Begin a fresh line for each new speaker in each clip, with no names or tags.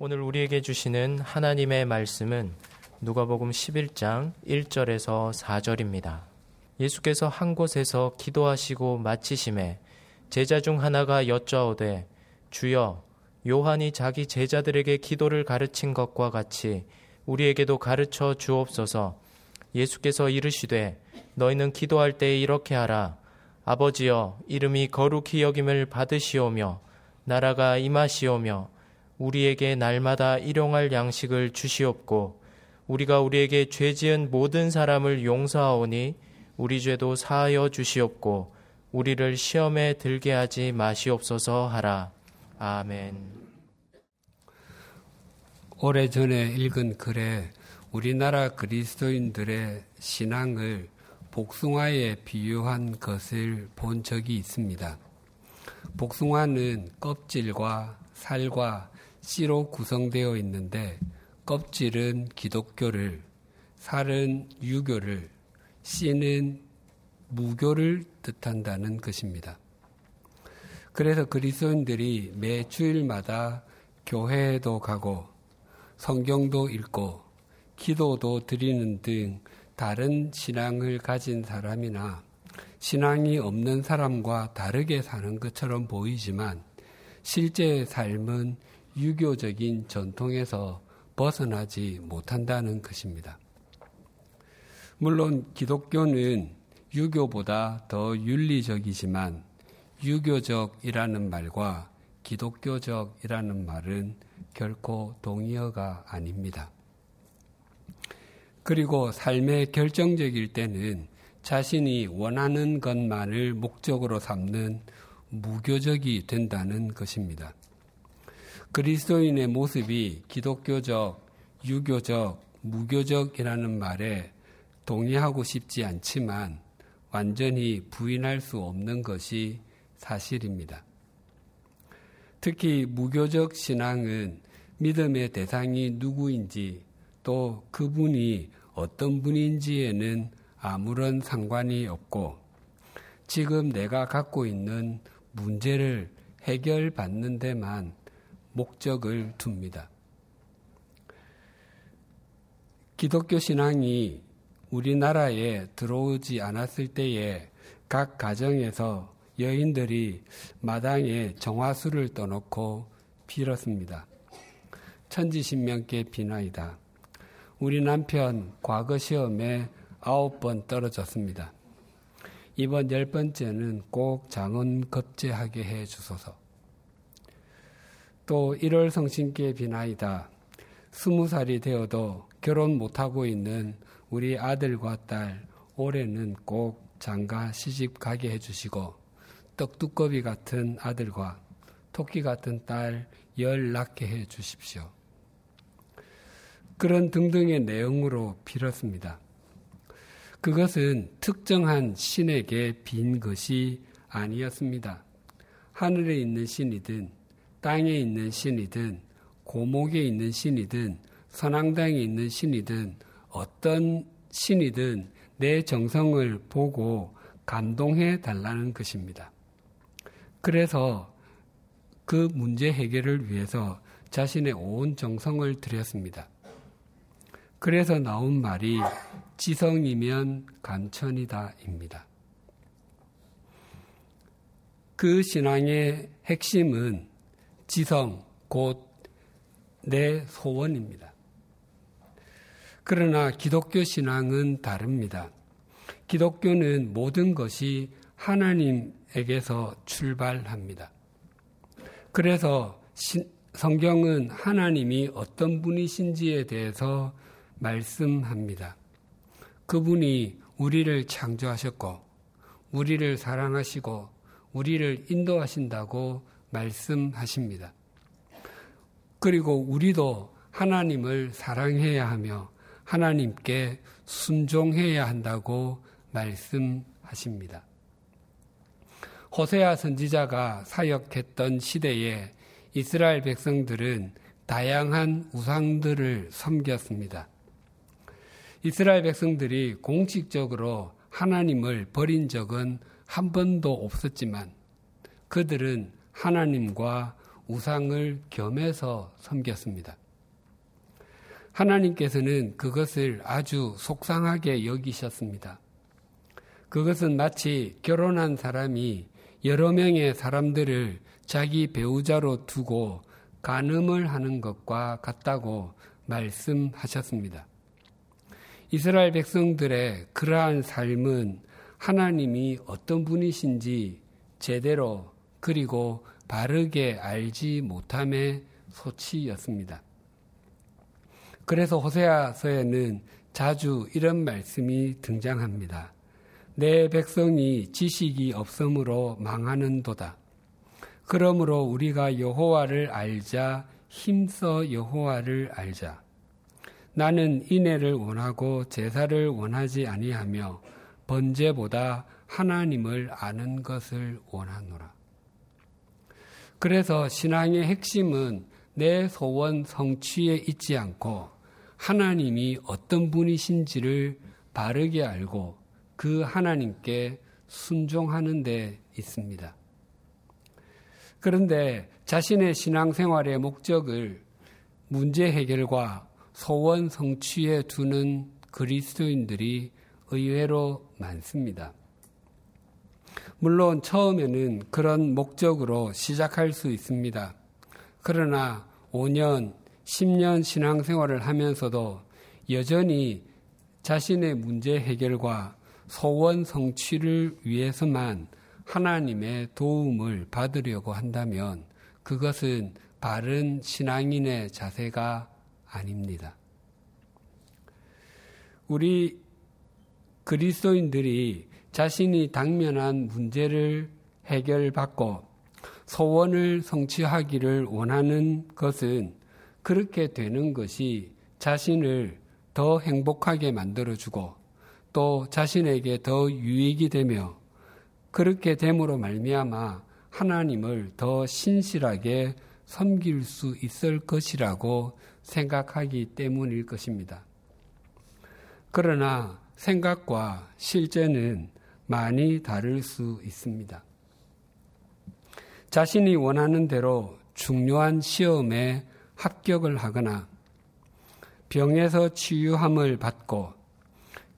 오늘 우리에게 주시는 하나님의 말씀은 누가복음 11장 1절에서 4절입니다. 예수께서 한 곳에서 기도하시고 마치심에 제자 중 하나가 여짜오되 주여 요한이 자기 제자들에게 기도를 가르친 것과 같이 우리에게도 가르쳐 주옵소서. 예수께서 이르시되 너희는 기도할 때 이렇게 하라. 아버지여 이름이 거룩히 여김을 받으시오며 나라가 임하시오며 우리에게 날마다 일용할 양식을 주시옵고 우리가 우리에게 죄 지은 모든 사람을 용서하오니 우리 죄도 사하여 주시옵고 우리를 시험에 들게 하지 마시옵소서 하라. 아멘.
오래전에 읽은 글에 우리나라 그리스도인들의 신앙을 복숭아에 비유한 것을 본 적이 있습니다. 복숭아는 껍질과 살과 씨로 구성되어 있는데 껍질은 기독교를, 살은 유교를, 씨는 무교를 뜻한다는 것입니다. 그래서 그리스도인들이 매 주일마다 교회에도 가고 성경도 읽고 기도도 드리는 등 다른 신앙을 가진 사람이나 신앙이 없는 사람과 다르게 사는 것처럼 보이지만 실제 삶은 유교적인 전통에서 벗어나지 못한다는 것입니다. 물론 기독교는 유교보다 더 윤리적이지만 유교적이라는 말과 기독교적이라는 말은 결코 동의어가 아닙니다. 그리고 삶의 결정적일 때는 자신이 원하는 것만을 목적으로 삼는 무교적이 된다는 것입니다. 그리스도인의 모습이 기독교적, 유교적, 무교적이라는 말에 동의하고 싶지 않지만 완전히 부인할 수 없는 것이 사실입니다. 특히 무교적 신앙은 믿음의 대상이 누구인지 또 그분이 어떤 분인지에는 아무런 상관이 없고 지금 내가 갖고 있는 문제를 해결받는 데만 목적을 둡니다. 기독교 신앙이 우리나라에 들어오지 않았을 때에 각 가정에서 여인들이 마당에 정화수를 떠놓고 빌었습니다. 천지신명께 비나이다. 우리 남편 과거 시험에 아홉 번 떨어졌습니다. 이번 열 번째는 꼭 장원 급제하게 해 주소서. 또 1월 성신께 비나이다. 스무 살이 되어도 결혼 못하고 있는 우리 아들과 딸 올해는 꼭 장가 시집 가게 해주시고 떡두꺼비 같은 아들과 토끼 같은 딸 열 낳게 해 주십시오. 그런 등등의 내용으로 빌었습니다. 그것은 특정한 신에게 빈 것이 아니었습니다. 하늘에 있는 신이든 땅에 있는 신이든 고목에 있는 신이든 선앙당에 있는 신이든 어떤 신이든 내 정성을 보고 감동해 달라는 것입니다. 그래서 그 문제 해결을 위해서 자신의 온 정성을 들였습니다. 그래서 나온 말이 지성이면 간천이다입니다. 그 신앙의 핵심은 지성, 곧 내 소원입니다. 그러나 기독교 신앙은 다릅니다. 기독교는 모든 것이 하나님에게서 출발합니다. 그래서 성경은 하나님이 어떤 분이신지에 대해서 말씀합니다. 그분이 우리를 창조하셨고, 우리를 사랑하시고, 우리를 인도하신다고 말씀하십니다. 그리고 우리도 하나님을 사랑해야 하며 하나님께 순종해야 한다고 말씀하십니다. 호세아 선지자가 사역했던 시대에 이스라엘 백성들은 다양한 우상들을 섬겼습니다. 이스라엘 백성들이 공식적으로 하나님을 버린 적은 한 번도 없었지만 그들은 하나님과 우상을 겸해서 섬겼습니다. 하나님께서는 그것을 아주 속상하게 여기셨습니다. 그것은 마치 결혼한 사람이 여러 명의 사람들을 자기 배우자로 두고 간음을 하는 것과 같다고 말씀하셨습니다. 이스라엘 백성들의 그러한 삶은 하나님이 어떤 분이신지 제대로 그리고 바르게 알지 못함의 소치였습니다. 그래서 호세아서에는 자주 이런 말씀이 등장합니다. 내 백성이 지식이 없으므로 망하는도다. 그러므로 우리가 여호와를 알자 힘써 여호와를 알자. 나는 인애를 원하고 제사를 원하지 아니하며 번제보다 하나님을 아는 것을 원하노라. 그래서 신앙의 핵심은 내 소원 성취에 있지 않고 하나님이 어떤 분이신지를 바르게 알고 그 하나님께 순종하는 데 있습니다. 그런데 자신의 신앙생활의 목적을 문제 해결과 소원 성취에 두는 그리스도인들이 의외로 많습니다. 물론 처음에는 그런 목적으로 시작할 수 있습니다. 그러나 5년, 10년 신앙생활을 하면서도 여전히 자신의 문제 해결과 소원 성취를 위해서만 하나님의 도움을 받으려고 한다면 그것은 바른 신앙인의 자세가 아닙니다. 우리 그리스도인들이 자신이 당면한 문제를 해결받고 소원을 성취하기를 원하는 것은 그렇게 되는 것이 자신을 더 행복하게 만들어주고 또 자신에게 더 유익이 되며 그렇게 됨으로 말미암아 하나님을 더 신실하게 섬길 수 있을 것이라고 생각하기 때문일 것입니다. 그러나 생각과 실제는 많이 다를 수 있습니다. 자신이 원하는 대로 중요한 시험에 합격을 하거나 병에서 치유함을 받고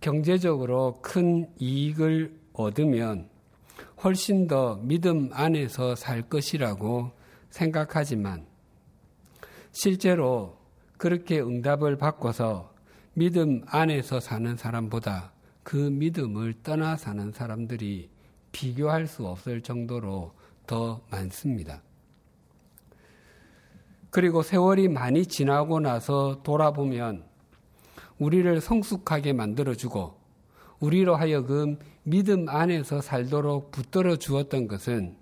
경제적으로 큰 이익을 얻으면 훨씬 더 믿음 안에서 살 것이라고 생각하지만 실제로 그렇게 응답을 바꿔서 믿음 안에서 사는 사람보다 그 믿음을 떠나 사는 사람들이 비교할 수 없을 정도로 더 많습니다. 그리고 세월이 많이 지나고 나서 돌아보면 우리를 성숙하게 만들어주고 우리로 하여금 믿음 안에서 살도록 붙들어 주었던 것은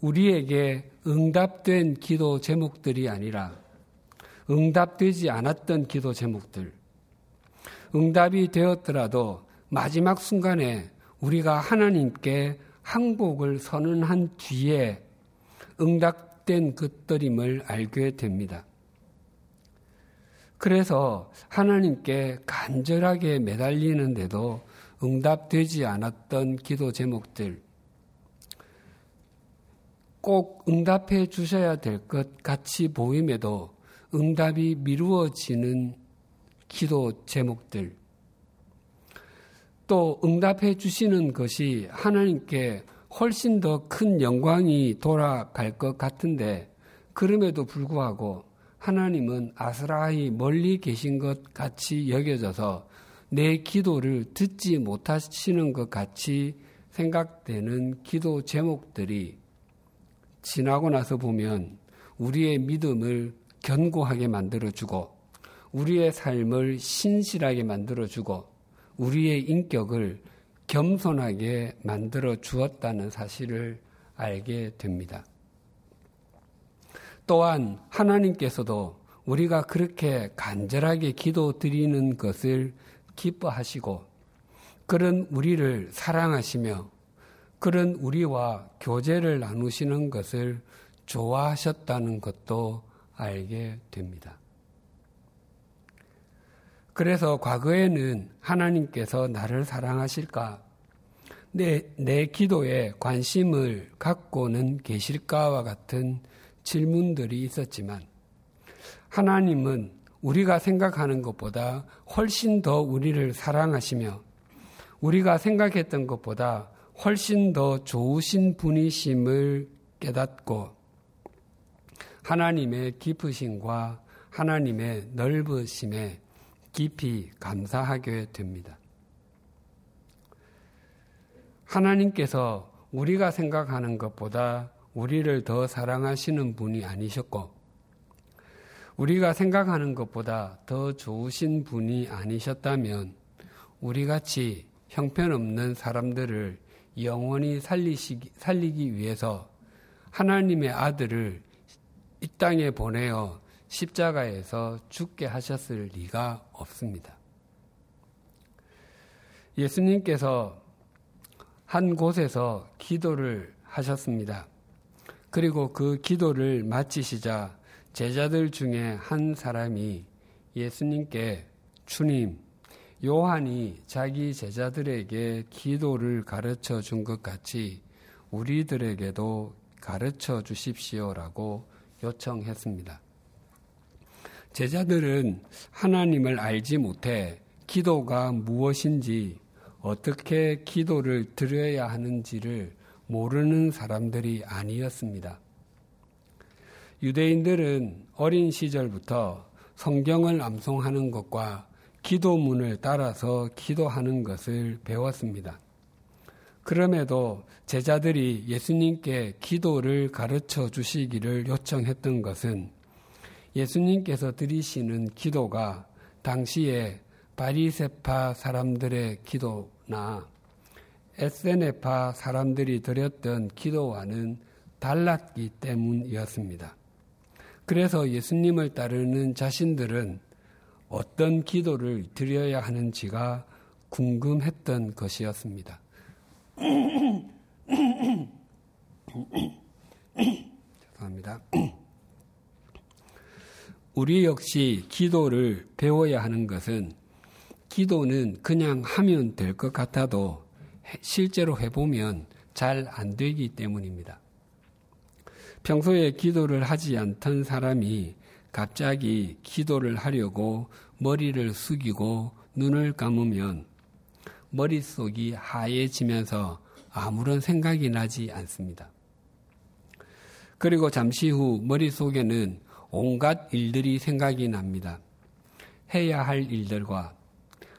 우리에게 응답된 기도 제목들이 아니라 응답되지 않았던 기도 제목들. 응답이 되었더라도 마지막 순간에 우리가 하나님께 항복을 선언한 뒤에 응답된 것들임을 알게 됩니다. 그래서 하나님께 간절하게 매달리는데도 응답되지 않았던 기도 제목들, 꼭 응답해 주셔야 될 것 같이 보임에도 응답이 미루어지는 기도 제목들, 또 응답해 주시는 것이 하나님께 훨씬 더 큰 영광이 돌아갈 것 같은데, 그럼에도 불구하고 하나님은 아스라이 멀리 계신 것 같이 여겨져서 내 기도를 듣지 못하시는 것 같이 생각되는 기도 제목들이 지나고 나서 보면 우리의 믿음을 견고하게 만들어주고 우리의 삶을 신실하게 만들어주고 우리의 인격을 겸손하게 만들어 주었다는 사실을 알게 됩니다. 또한 하나님께서도 우리가 그렇게 간절하게 기도 드리는 것을 기뻐하시고 그런 우리를 사랑하시며 그런 우리와 교제를 나누시는 것을 좋아하셨다는 것도 알게 됩니다. 그래서 과거에는 하나님께서 나를 사랑하실까? 내, 내 기도에 관심을 갖고는 계실까와 같은 질문들이 있었지만 하나님은 우리가 생각하는 것보다 훨씬 더 우리를 사랑하시며 우리가 생각했던 것보다 훨씬 더 좋으신 분이심을 깨닫고 하나님의 깊으심과 하나님의 넓으심에 깊이 감사하게 됩니다. 하나님께서 우리가 생각하는 것보다 우리를 더 사랑하시는 분이 아니셨고, 우리가 생각하는 것보다 더 좋으신 분이 아니셨다면, 우리 같이 형편없는 사람들을 영원히 살리시기, 살리기 위해서 하나님의 아들을 이 땅에 보내어 십자가에서 죽게 하셨을 리가 없습니다. 예수님께서 한 곳에서 기도를 하셨습니다. 그리고 그 기도를 마치시자 제자들 중에 한 사람이 예수님께 주님, 요한이 자기 제자들에게 기도를 가르쳐 준 것 같이 우리들에게도 가르쳐 주십시오라고 요청했습니다. 제자들은 하나님을 알지 못해 기도가 무엇인지 어떻게 기도를 드려야 하는지를 모르는 사람들이 아니었습니다. 유대인들은 어린 시절부터 성경을 암송하는 것과 기도문을 따라서 기도하는 것을 배웠습니다. 그럼에도 제자들이 예수님께 기도를 가르쳐 주시기를 요청했던 것은 예수님께서 드리시는 기도가 당시에 바리세파 사람들의 기도나 에세네파 사람들이 드렸던 기도와는 달랐기 때문이었습니다. 그래서 예수님을 따르는 자신들은 어떤 기도를 드려야 하는지가 궁금했던 것이었습니다. 죄송합니다. 우리 역시 기도를 배워야 하는 것은 기도는 그냥 하면 될 것 같아도 실제로 해보면 잘 안 되기 때문입니다. 평소에 기도를 하지 않던 사람이 갑자기 기도를 하려고 머리를 숙이고 눈을 감으면 머릿속이 하얘지면서 아무런 생각이 나지 않습니다. 그리고 잠시 후 머릿속에는 온갖 일들이 생각이 납니다. 해야 할 일들과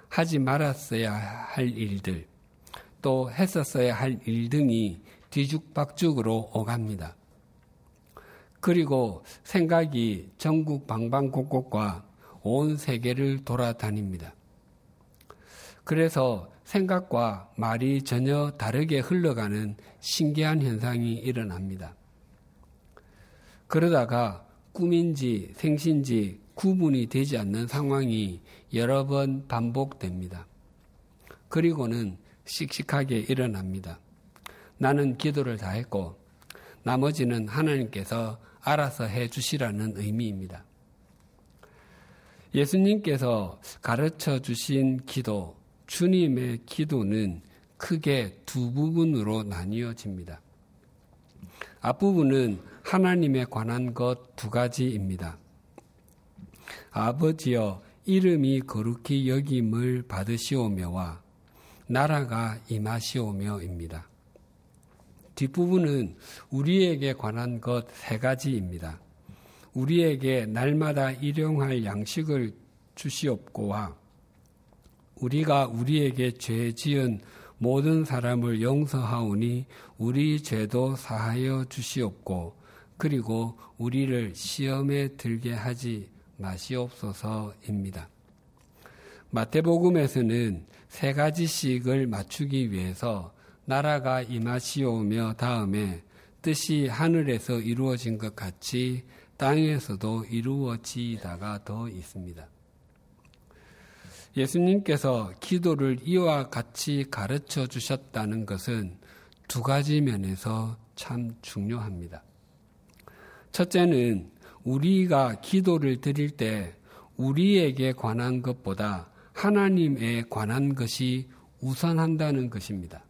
하지 말았어야 할 일들, 또 했었어야 할 일 등이 뒤죽박죽으로 오갑니다. 그리고 생각이 전국 방방곡곡과 온 세계를 돌아다닙니다. 그래서 생각과 말이 전혀 다르게 흘러가는 신기한 현상이 일어납니다. 그러다가 꿈인지 생신지 구분이 되지 않는 상황이 여러 번 반복됩니다. 그리고는 씩씩하게 일어납니다. 나는 기도를 다 했고 나머지는 하나님께서 알아서 해 주시라는 의미입니다. 예수님께서 가르쳐 주신 기도, 주님의 기도는 크게 두 부분으로 나뉘어집니다. 앞부분은 하나님에 관한 것 두 가지입니다. 아버지여 이름이 거룩히 여김을 받으시오며와 나라가 임하시오며입니다. 뒷부분은 우리에게 관한 것 세 가지입니다. 우리에게 날마다 일용할 양식을 주시옵고와 우리가 우리에게 죄 지은 모든 사람을 용서하오니 우리 죄도 사하여 주시옵고 그리고 우리를 시험에 들게 하지 마시옵소서입니다. 마태복음에서는 세 가지씩을 맞추기 위해서 나라가 임하시오며 다음에 뜻이 하늘에서 이루어진 것 같이 땅에서도 이루어지다가 더 있습니다. 예수님께서 기도를 이와 같이 가르쳐 주셨다는 것은 두 가지 면에서 참 중요합니다. 첫째는 우리가 기도를 드릴 때 우리에게 관한 것보다 하나님에 관한 것이 우선한다는 것입니다.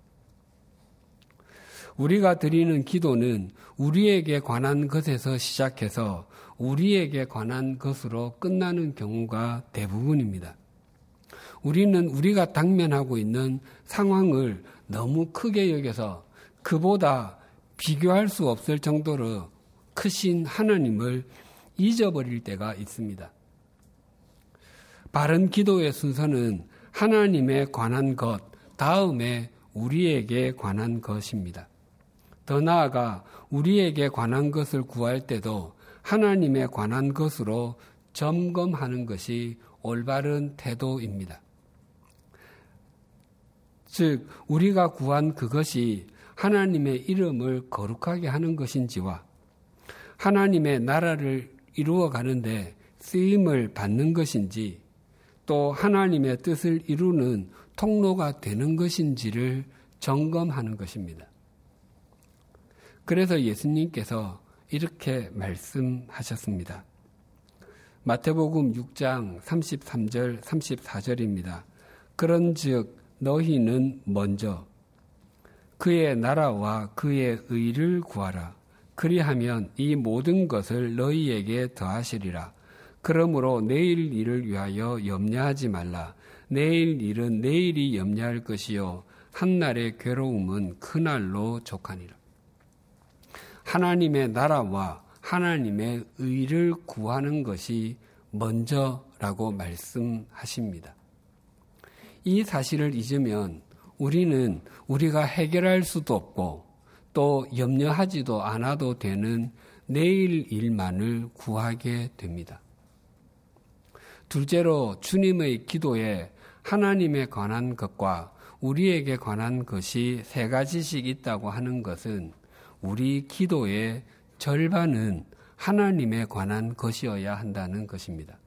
우리가 드리는 기도는 우리에게 관한 것에서 시작해서 우리에게 관한 것으로 끝나는 경우가 대부분입니다. 우리는 우리가 당면하고 있는 상황을 너무 크게 여겨서 그보다 비교할 수 없을 정도로 크신 하나님을 잊어버릴 때가 있습니다. 바른 기도의 순서는 하나님에 관한 것, 다음에 우리에게 관한 것입니다. 더 나아가 우리에게 관한 것을 구할 때도 하나님에 관한 것으로 점검하는 것이 올바른 태도입니다. 즉, 우리가 구한 그것이 하나님의 이름을 거룩하게 하는 것인지와 하나님의 나라를 이루어 가는데 쓰임을 받는 것인지 또 하나님의 뜻을 이루는 통로가 되는 것인지를 점검하는 것입니다. 그래서 예수님께서 이렇게 말씀하셨습니다. 마태복음 6장 33절 34절입니다. 그런즉 너희는 먼저 그의 나라와 그의 의를 구하라. 그리하면 이 모든 것을 너희에게 더하시리라. 그러므로 내일 일을 위하여 염려하지 말라. 내일 일은 내일이 염려할 것이요. 한날의 괴로움은 그날로 족하니라. 하나님의 나라와 하나님의 의를 구하는 것이 먼저라고 말씀하십니다. 이 사실을 잊으면 우리는 우리가 해결할 수도 없고 또 염려하지도 않아도 되는 내일 일만을 구하게 됩니다. 둘째로 주님의 기도에 하나님에 관한 것과 우리에게 관한 것이 세 가지씩 있다고 하는 것은 우리 기도의 절반은 하나님에 관한 것이어야 한다는 것입니다.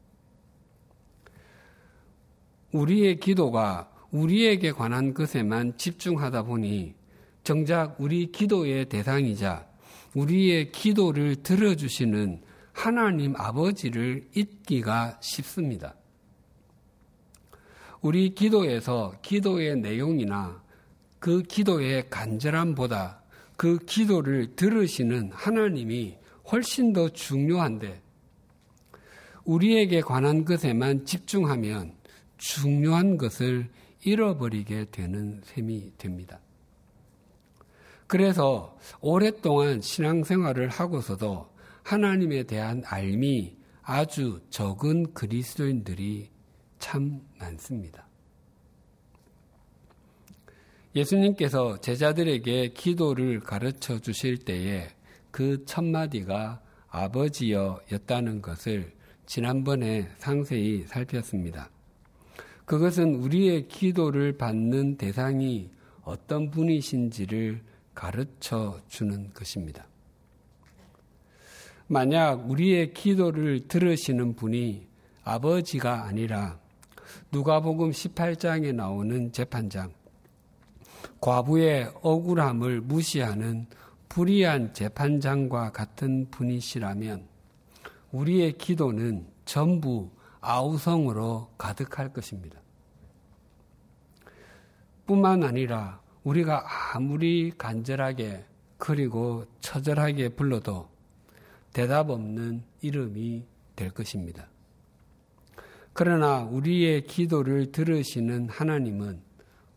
우리의 기도가 우리에게 관한 것에만 집중하다 보니 정작 우리 기도의 대상이자 우리의 기도를 들어주시는 하나님 아버지를 잊기가 쉽습니다. 우리 기도에서 기도의 내용이나 그 기도의 간절함보다 그 기도를 들으시는 하나님이 훨씬 더 중요한데 우리에게 관한 것에만 집중하면 중요한 것을 잃어버리게 되는 셈이 됩니다. 그래서 오랫동안 신앙생활을 하고서도 하나님에 대한 알미 아주 적은 그리스도인들이 참 많습니다. 예수님께서 제자들에게 기도를 가르쳐 주실 때에 그 첫마디가 아버지여 였다는 것을 지난번에 상세히 살폈습니다. 그것은 우리의 기도를 받는 대상이 어떤 분이신지를 가르쳐 주는 것입니다. 만약 우리의 기도를 들으시는 분이 아버지가 아니라 누가복음 18장에 나오는 재판장, 과부의 억울함을 무시하는 불의한 재판장과 같은 분이시라면 우리의 기도는 전부 아우성으로 가득할 것입니다. 뿐만 아니라 우리가 아무리 간절하게 그리고 처절하게 불러도 대답 없는 이름이 될 것입니다. 그러나 우리의 기도를 들으시는 하나님은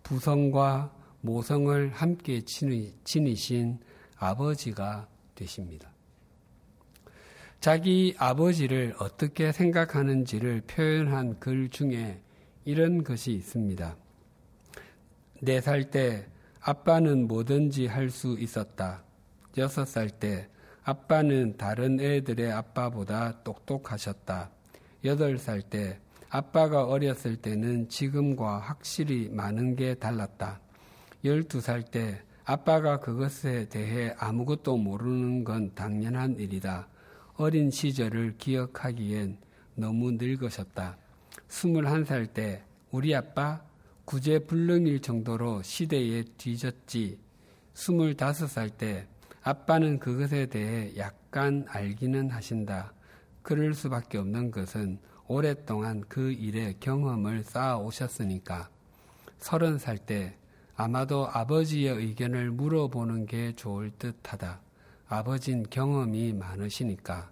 부성과 모성을 함께 지니신 아버지가 되십니다. 자기 아버지를 어떻게 생각하는지를 표현한 글 중에 이런 것이 있습니다. 네 살 때 아빠는 뭐든지 할 수 있었다. 여섯 살 때 아빠는 다른 애들의 아빠보다 똑똑하셨다. 여덟 살 때 아빠가 어렸을 때는 지금과 확실히 많은 게 달랐다. 12살 때 아빠가 그것에 대해 아무것도 모르는 건 당연한 일이다. 어린 시절을 기억하기엔 너무 늙으셨다. 21살 때 우리 아빠 구제불능일 정도로 시대에 뒤졌지. 25살 때 아빠는 그것에 대해 약간 알기는 하신다. 그럴 수밖에 없는 것은 오랫동안 그 일에 경험을 쌓아 오셨으니까 서른 살때 아마도 아버지의 의견을 물어보는 게 좋을 듯 하다. 아버진 경험이 많으시니까.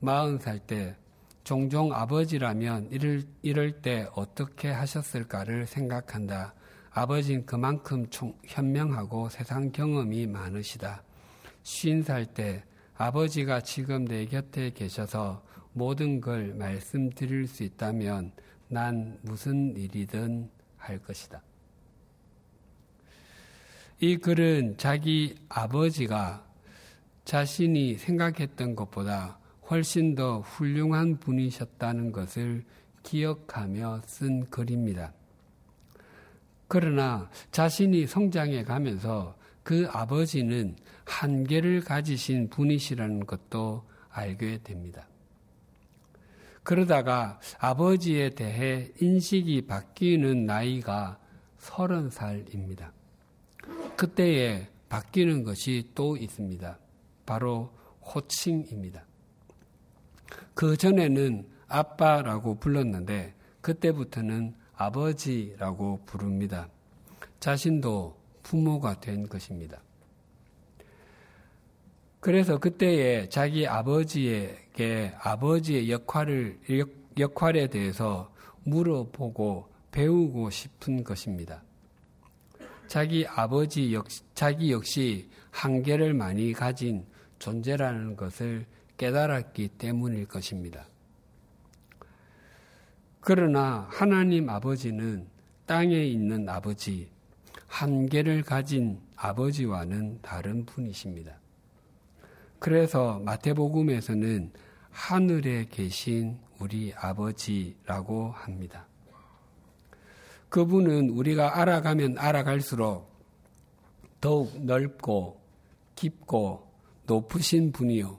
마흔 살 때 종종 아버지라면 이럴, 이럴 때 어떻게 하셨을까를 생각한다. 아버진 그만큼 총, 현명하고 세상 경험이 많으시다. 쉰 살 때 아버지가 지금 내 곁에 계셔서 모든 걸 말씀드릴 수 있다면 난 무슨 일이든 할 것이다. 이 글은 자기 아버지가 자신이 생각했던 것보다 훨씬 더 훌륭한 분이셨다는 것을 기억하며 쓴 글입니다. 그러나 자신이 성장해 가면서 그 아버지는 한계를 가지신 분이시라는 것도 알게 됩니다. 그러다가 아버지에 대해 인식이 바뀌는 나이가 서른 살입니다. 그때에 바뀌는 것이 또 있습니다. 바로 호칭입니다. 그 전에는 아빠라고 불렀는데 그때부터는 아버지라고 부릅니다. 자신도 부모가 된 것입니다. 그래서 그때에 자기 아버지에게 아버지의 역할을, 역할에 대해서 물어보고 배우고 싶은 것입니다. 자기 아버지 역, 자기 역시 한계를 많이 가진 존재라는 것을 깨달았기 때문일 것입니다. 그러나 하나님 아버지는 땅에 있는 아버지, 한계를 가진 아버지와는 다른 분이십니다. 그래서 마태복음에서는 하늘에 계신 우리 아버지라고 합니다. 그분은 우리가 알아가면 알아갈수록 더욱 넓고 깊고 높으신 분이요.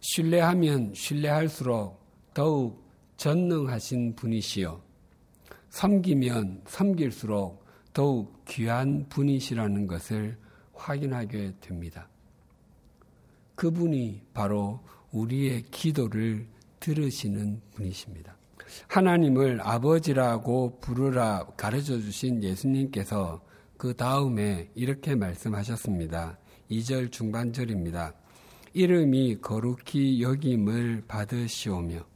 신뢰하면 신뢰할수록 더욱 전능하신 분이시요. 섬기면 섬길수록 더욱 귀한 분이시라는 것을 확인하게 됩니다. 그분이 바로 우리의 기도를 들으시는 분이십니다. 하나님을 아버지라고 부르라 가르쳐 주신 예수님께서 그 다음에 이렇게 말씀하셨습니다. 2절 중반절입니다. 이름이 거룩히 여김을 받으시오며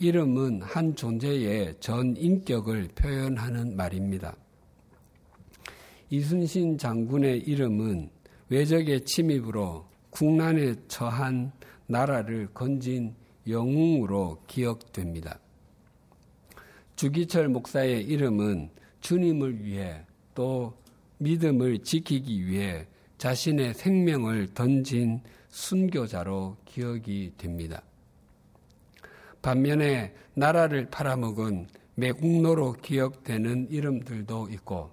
이름은 한 존재의 전 인격을 표현하는 말입니다. 이순신 장군의 이름은 외적의 침입으로 국난에 처한 나라를 건진 영웅으로 기억됩니다. 주기철 목사의 이름은 주님을 위해 또 믿음을 지키기 위해 자신의 생명을 던진 순교자로 기억이 됩니다. 반면에 나라를 팔아먹은 매국노로 기억되는 이름들도 있고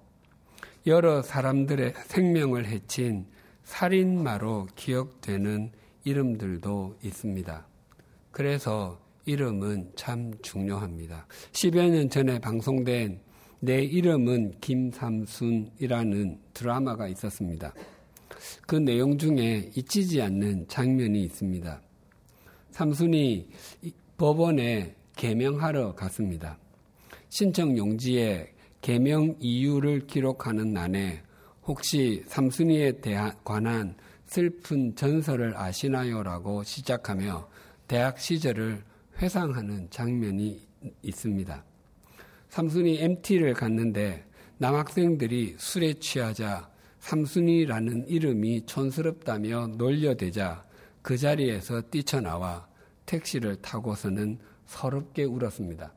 여러 사람들의 생명을 해친 살인마로 기억되는 이름들도 있습니다. 그래서 이름은 참 중요합니다. 10여 년 전에 방송된 내 이름은 김삼순이라는 드라마가 있었습니다. 그 내용 중에 잊히지 않는 장면이 있습니다. 삼순이 법원에 개명하러 갔습니다. 신청 용지에 개명 이유를 기록하는 난에 혹시 삼순이에 대한 관한 슬픈 전설을 아시나요? 라고 시작하며 대학 시절을 회상하는 장면이 있습니다. 삼순이 MT를 갔는데 남학생들이 술에 취하자 삼순이라는 이름이 촌스럽다며 놀려대자 그 자리에서 뛰쳐나와 택시를 타고서는 서럽게 울었습니다.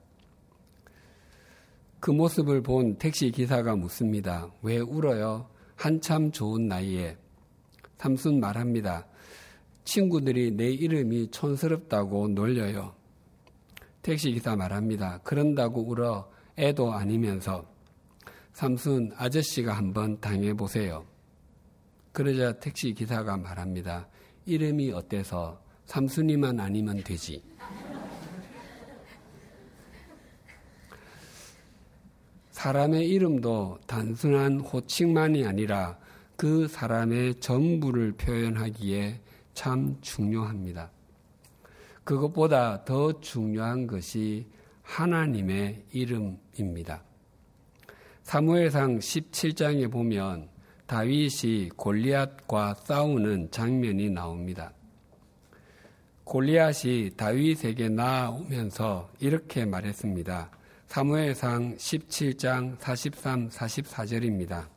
그 모습을 본 택시 기사가 묻습니다. 왜 울어요? 한참 좋은 나이에. 삼순 말합니다. 친구들이 내 이름이 촌스럽다고 놀려요. 택시 기사 말합니다. 그런다고 울어 애도 아니면서 삼순 아저씨가 한번 당해보세요. 그러자 택시 기사가 말합니다. 이름이 어때서 삼순이만 아니면 되지. 사람의 이름도 단순한 호칭만이 아니라 그 사람의 전부를 표현하기에 참 중요합니다. 그것보다 더 중요한 것이 하나님의 이름입니다. 사무엘상 17장에 보면 다윗이 골리앗과 싸우는 장면이 나옵니다. 골리앗이 다윗에게 나오면서 이렇게 말했습니다. 사무엘상 17장 43, 44절입니다.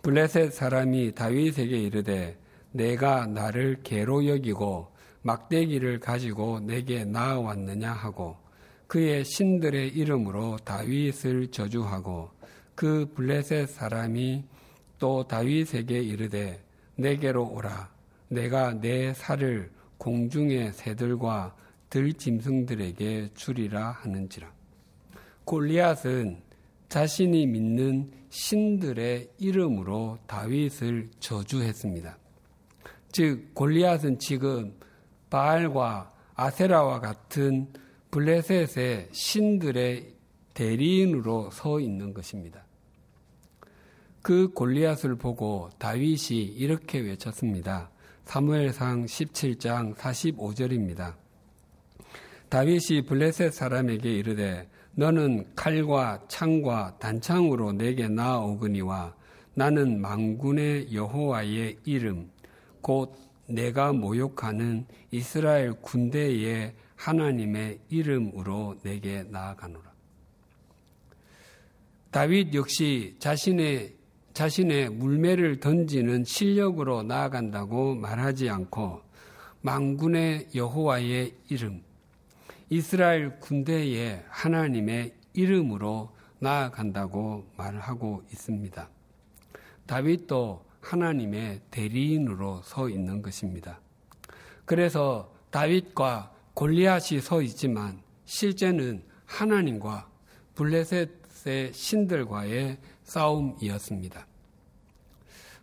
블레셋 사람이 다윗에게 이르되 내가 나를 개로 여기고 막대기를 가지고 내게 나아왔느냐 하고 그의 신들의 이름으로 다윗을 저주하고 그 블레셋 사람이 또 다윗에게 이르되 내게로 오라 내가 내 살을 공중의 새들과 들짐승들에게 주리라 하는지라 골리앗은 자신이 믿는 신들의 이름으로 다윗을 저주했습니다. 즉 골리앗은 지금 바알과 아세라와 같은 블레셋의 신들의 대리인으로 서 있는 것입니다. 그 골리앗을 보고 다윗이 이렇게 외쳤습니다. 사무엘상 17장 45절입니다. 다윗이 블레셋 사람에게 이르되 너는 칼과 창과 단창으로 내게 나아오거니와 나는 망군의 여호와의 이름 곧 내가 모욕하는 이스라엘 군대의 하나님의 이름으로 내게 나아가노라. 다윗 역시 자신의 자신의 물매를 던지는 실력으로 나아간다고 말하지 않고 망군의 여호와의 이름, 이스라엘 군대의 하나님의 이름으로 나아간다고 말하고 있습니다. 다윗도 하나님의 대리인으로 서 있는 것입니다. 그래서 다윗과 골리앗이 서 있지만 실제는 하나님과 블레셋의 신들과의 싸움이었습니다.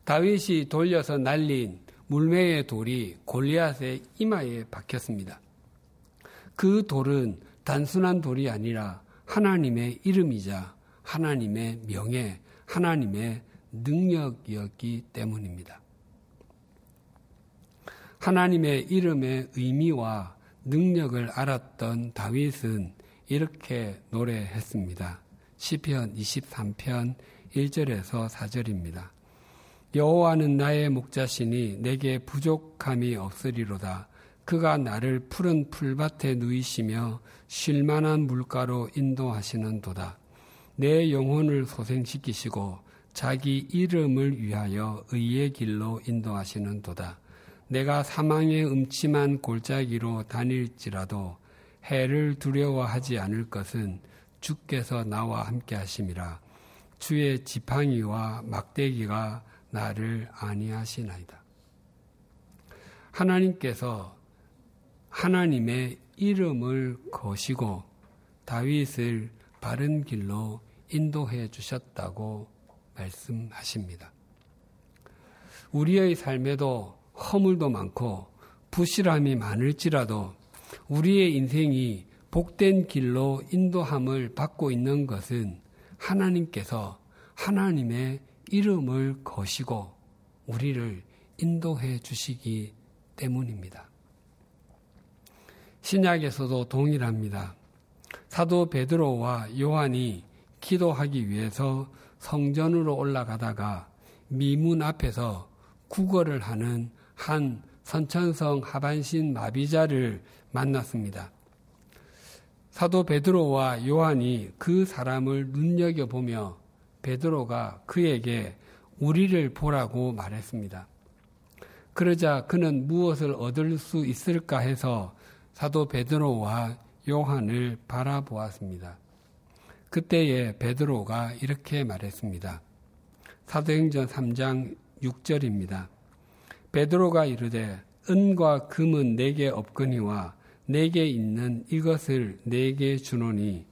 다윗이 돌려서 날린 물매의 돌이 골리앗의 이마에 박혔습니다. 그 돌은 단순한 돌이 아니라 하나님의 이름이자 하나님의 명예, 하나님의 능력이었기 때문입니다. 하나님의 이름의 의미와 능력을 알았던 다윗은 이렇게 노래했습니다. 시편 23편 1절에서 4절입니다. 여호와는 나의 목자시니 내게 부족함이 없으리로다. 그가 나를 푸른 풀밭에 누이시며 쉴만한 물가로 인도하시는 도다. 내 영혼을 소생시키시고 자기 이름을 위하여 의의 길로 인도하시는 도다. 내가 사망의 음침한 골짜기로 다닐지라도 해를 두려워하지 않을 것은 주께서 나와 함께 하심이라. 주의 지팡이와 막대기가 나를 아니하시나이다. 하나님께서 하나님의 이름을 거시고 다윗을 바른 길로 인도해 주셨다고 말씀하십니다. 우리의 삶에도 허물도 많고 부실함이 많을지라도 우리의 인생이 복된 길로 인도함을 받고 있는 것은 하나님께서 하나님의 이름을 거시고 우리를 인도해 주시기 때문입니다. 신약에서도 동일합니다. 사도 베드로와 요한이 기도하기 위해서 성전으로 올라가다가 미문 앞에서 구걸을 하는 한 선천성 하반신 마비자를 만났습니다. 사도 베드로와 요한이 그 사람을 눈여겨보며 베드로가 그에게 우리를 보라고 말했습니다. 그러자 그는 무엇을 얻을 수 있을까 해서 사도 베드로와 요한을 바라보았습니다. 그때에 베드로가 이렇게 말했습니다. 사도행전 3장 6절입니다. 베드로가 이르되 은과 금은 내게 없거니와 내게 있는 이것을 내게 주노니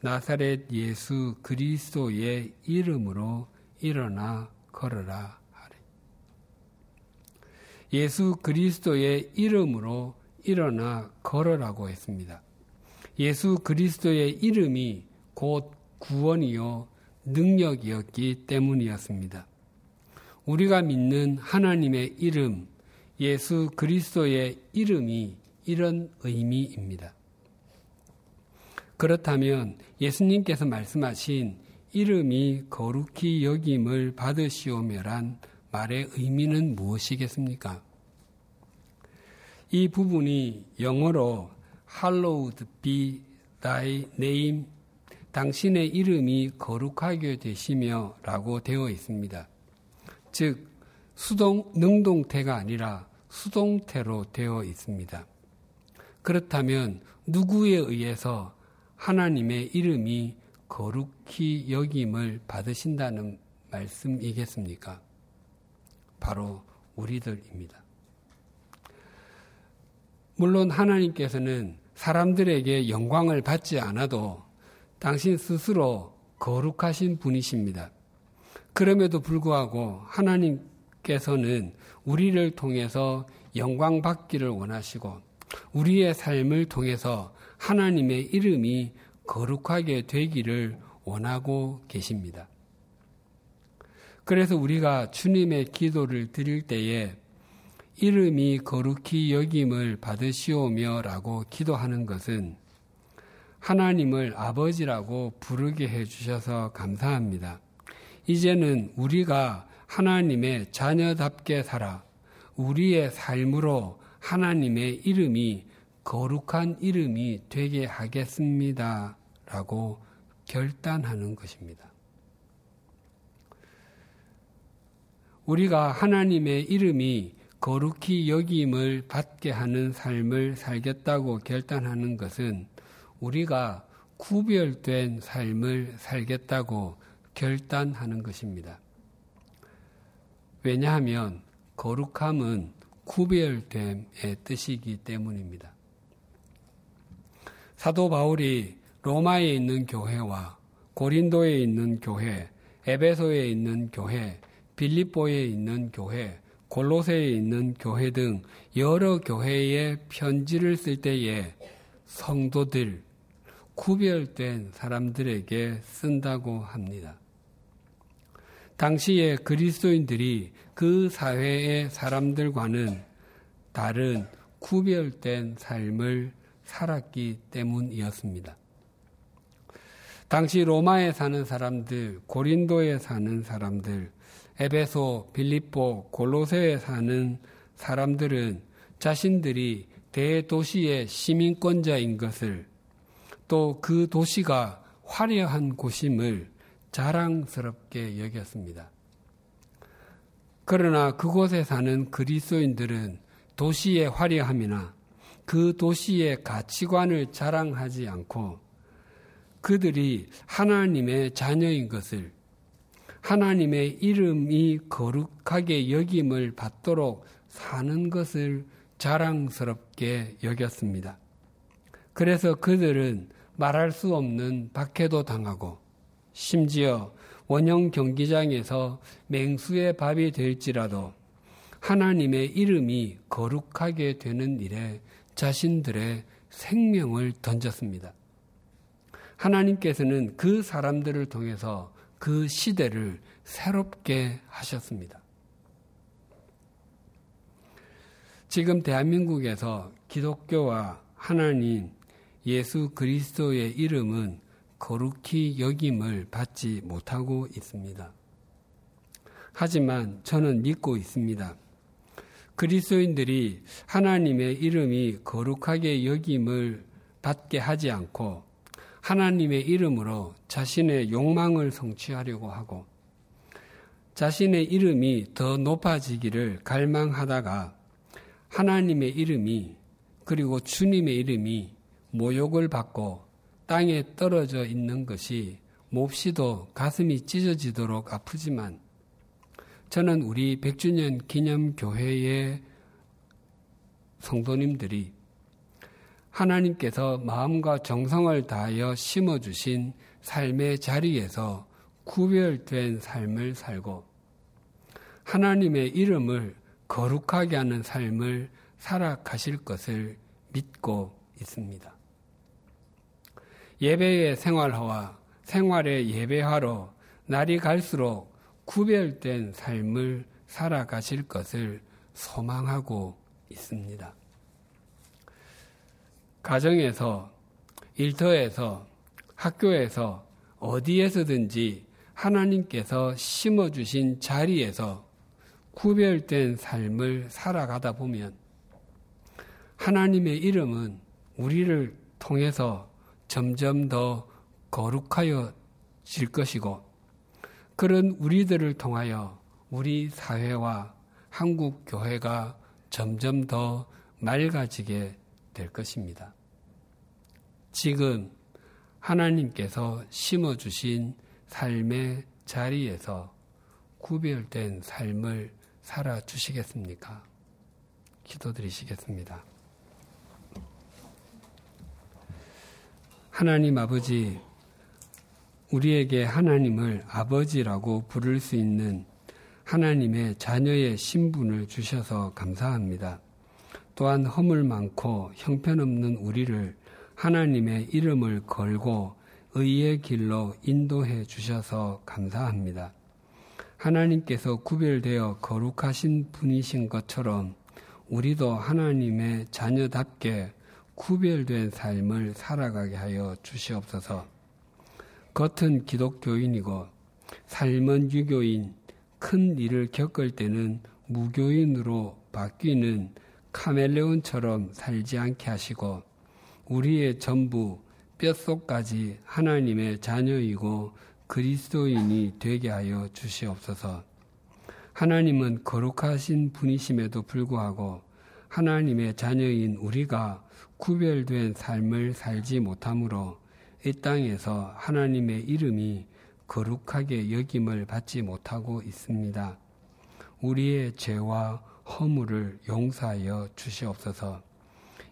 나사렛 예수 그리스도의 이름으로 일어나 걸어라 하래. 예수 그리스도의 이름으로 일어나 걸어라고 했습니다. 예수 그리스도의 이름이 곧 구원이요 능력이었기 때문이었습니다. 우리가 믿는 하나님의 이름, 예수 그리스도의 이름이 이런 의미입니다. 그렇다면 예수님께서 말씀하신 이름이 거룩히 여김을 받으시오며란 말의 의미는 무엇이겠습니까? 이 부분이 영어로 hallowed be thy name 당신의 이름이 거룩하게 되시며 라고 되어 있습니다. 즉 수동 능동태가 아니라 수동태로 되어 있습니다. 그렇다면 누구에 의해서 하나님의 이름이 거룩히 여김을 받으신다는 말씀이겠습니까? 바로 우리들입니다. 물론 하나님께서는 사람들에게 영광을 받지 않아도 당신 스스로 거룩하신 분이십니다. 그럼에도 불구하고 하나님께서는 우리를 통해서 영광 받기를 원하시고 우리의 삶을 통해서 하나님의 이름이 거룩하게 되기를 원하고 계십니다. 그래서 우리가 주님의 기도를 드릴 때에 이름이 거룩히 여김을 받으시오며 라고 기도하는 것은 하나님을 아버지라고 부르게 해주셔서 감사합니다. 이제는 우리가 하나님의 자녀답게 살아 우리의 삶으로 하나님의 이름이 거룩한 이름이 되게 하겠습니다. 라고 결단하는 것입니다. 우리가 하나님의 이름이 거룩히 여김을 받게 하는 삶을 살겠다고 결단하는 것은 우리가 구별된 삶을 살겠다고 결단하는 것입니다. 왜냐하면 거룩함은 구별됨의 뜻이기 때문입니다. 사도 바울이 로마에 있는 교회와 고린도에 있는 교회, 에베소에 있는 교회, 빌립보에 있는 교회, 골로새에 있는 교회 등 여러 교회에 편지를 쓸 때에 성도들, 구별된 사람들에게 쓴다고 합니다. 당시에 그리스도인들이 그 사회의 사람들과는 다른 구별된 삶을 살았기 때문이었습니다. 당시 로마에 사는 사람들, 고린도에 사는 사람들, 에베소, 빌립보, 골로새에 사는 사람들은 자신들이 대도시의 시민권자인 것을 또 그 도시가 화려한 곳임을 자랑스럽게 여겼습니다. 그러나 그곳에 사는 그리스도인들은 도시의 화려함이나 그 도시의 가치관을 자랑하지 않고 그들이 하나님의 자녀인 것을 하나님의 이름이 거룩하게 여김을 받도록 사는 것을 자랑스럽게 여겼습니다. 그래서 그들은 말할 수 없는 박해도 당하고 심지어 원형 경기장에서 맹수의 밥이 될지라도 하나님의 이름이 거룩하게 되는 일에 자신들의 생명을 던졌습니다. 하나님께서는 그 사람들을 통해서 그 시대를 새롭게 하셨습니다. 지금 대한민국에서 기독교와 하나님 예수 그리스도의 이름은 거룩히 여김을 받지 못하고 있습니다. 하지만 저는 믿고 있습니다. 그리스도인들이 하나님의 이름이 거룩하게 여김을 받게 하지 않고 하나님의 이름으로 자신의 욕망을 성취하려고 하고 자신의 이름이 더 높아지기를 갈망하다가 하나님의 이름이 그리고 주님의 이름이 모욕을 받고 땅에 떨어져 있는 것이 몹시도 가슴이 찢어지도록 아프지만 저는 우리 100주년 기념교회의 성도님들이 하나님께서 마음과 정성을 다하여 심어주신 삶의 자리에서 구별된 삶을 살고 하나님의 이름을 거룩하게 하는 삶을 살아가실 것을 믿고 있습니다. 예배의 생활화와 생활의 예배화로 날이 갈수록 구별된 삶을 살아가실 것을 소망하고 있습니다. 가정에서, 일터에서, 학교에서, 어디에서든지 하나님께서 심어주신 자리에서 구별된 삶을 살아가다 보면 하나님의 이름은 우리를 통해서 점점 더 거룩하여 질 것이고 그런 우리들을 통하여 우리 사회와 한국 교회가 점점 더 맑아지게 될 것입니다. 지금 하나님께서 심어주신 삶의 자리에서 구별된 삶을 살아주시겠습니까? 기도드리시겠습니다. 하나님 아버지, 우리에게 하나님을 아버지라고 부를 수 있는 하나님의 자녀의 신분을 주셔서 감사합니다. 또한 허물 많고 형편없는 우리를 하나님의 이름을 걸고 의의 길로 인도해 주셔서 감사합니다. 하나님께서 구별되어 거룩하신 분이신 것처럼 우리도 하나님의 자녀답게 구별된 삶을 살아가게 하여 주시옵소서. 겉은 기독교인이고 삶은 유교인, 큰 일을 겪을 때는 무교인으로 바뀌는 카멜레온처럼 살지 않게 하시고 우리의 전부 뼛속까지 하나님의 자녀이고 그리스도인이 되게 하여 주시옵소서. 하나님은 거룩하신 분이심에도 불구하고 하나님의 자녀인 우리가 구별된 삶을 살지 못하므로 이 땅에서 하나님의 이름이 거룩하게 여김을 받지 못하고 있습니다. 우리의 죄와 허물을 용서하여 주시옵소서.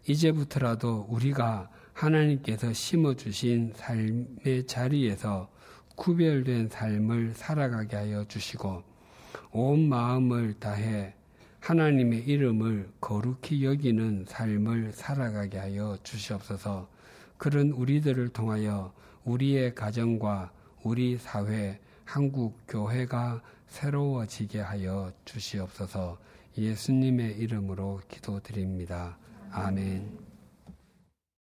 이제부터라도 우리가 하나님께서 심어주신 삶의 자리에서 구별된 삶을 살아가게 하여 주시고 온 마음을 다해 하나님의 이름을 거룩히 여기는 삶을 살아가게 하여 주시옵소서 그런 우리들을 통하여 우리의 가정과 우리 사회, 한국 교회가 새로워지게 하여 주시옵소서 예수님의 이름으로 기도드립니다. 아멘.